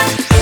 え?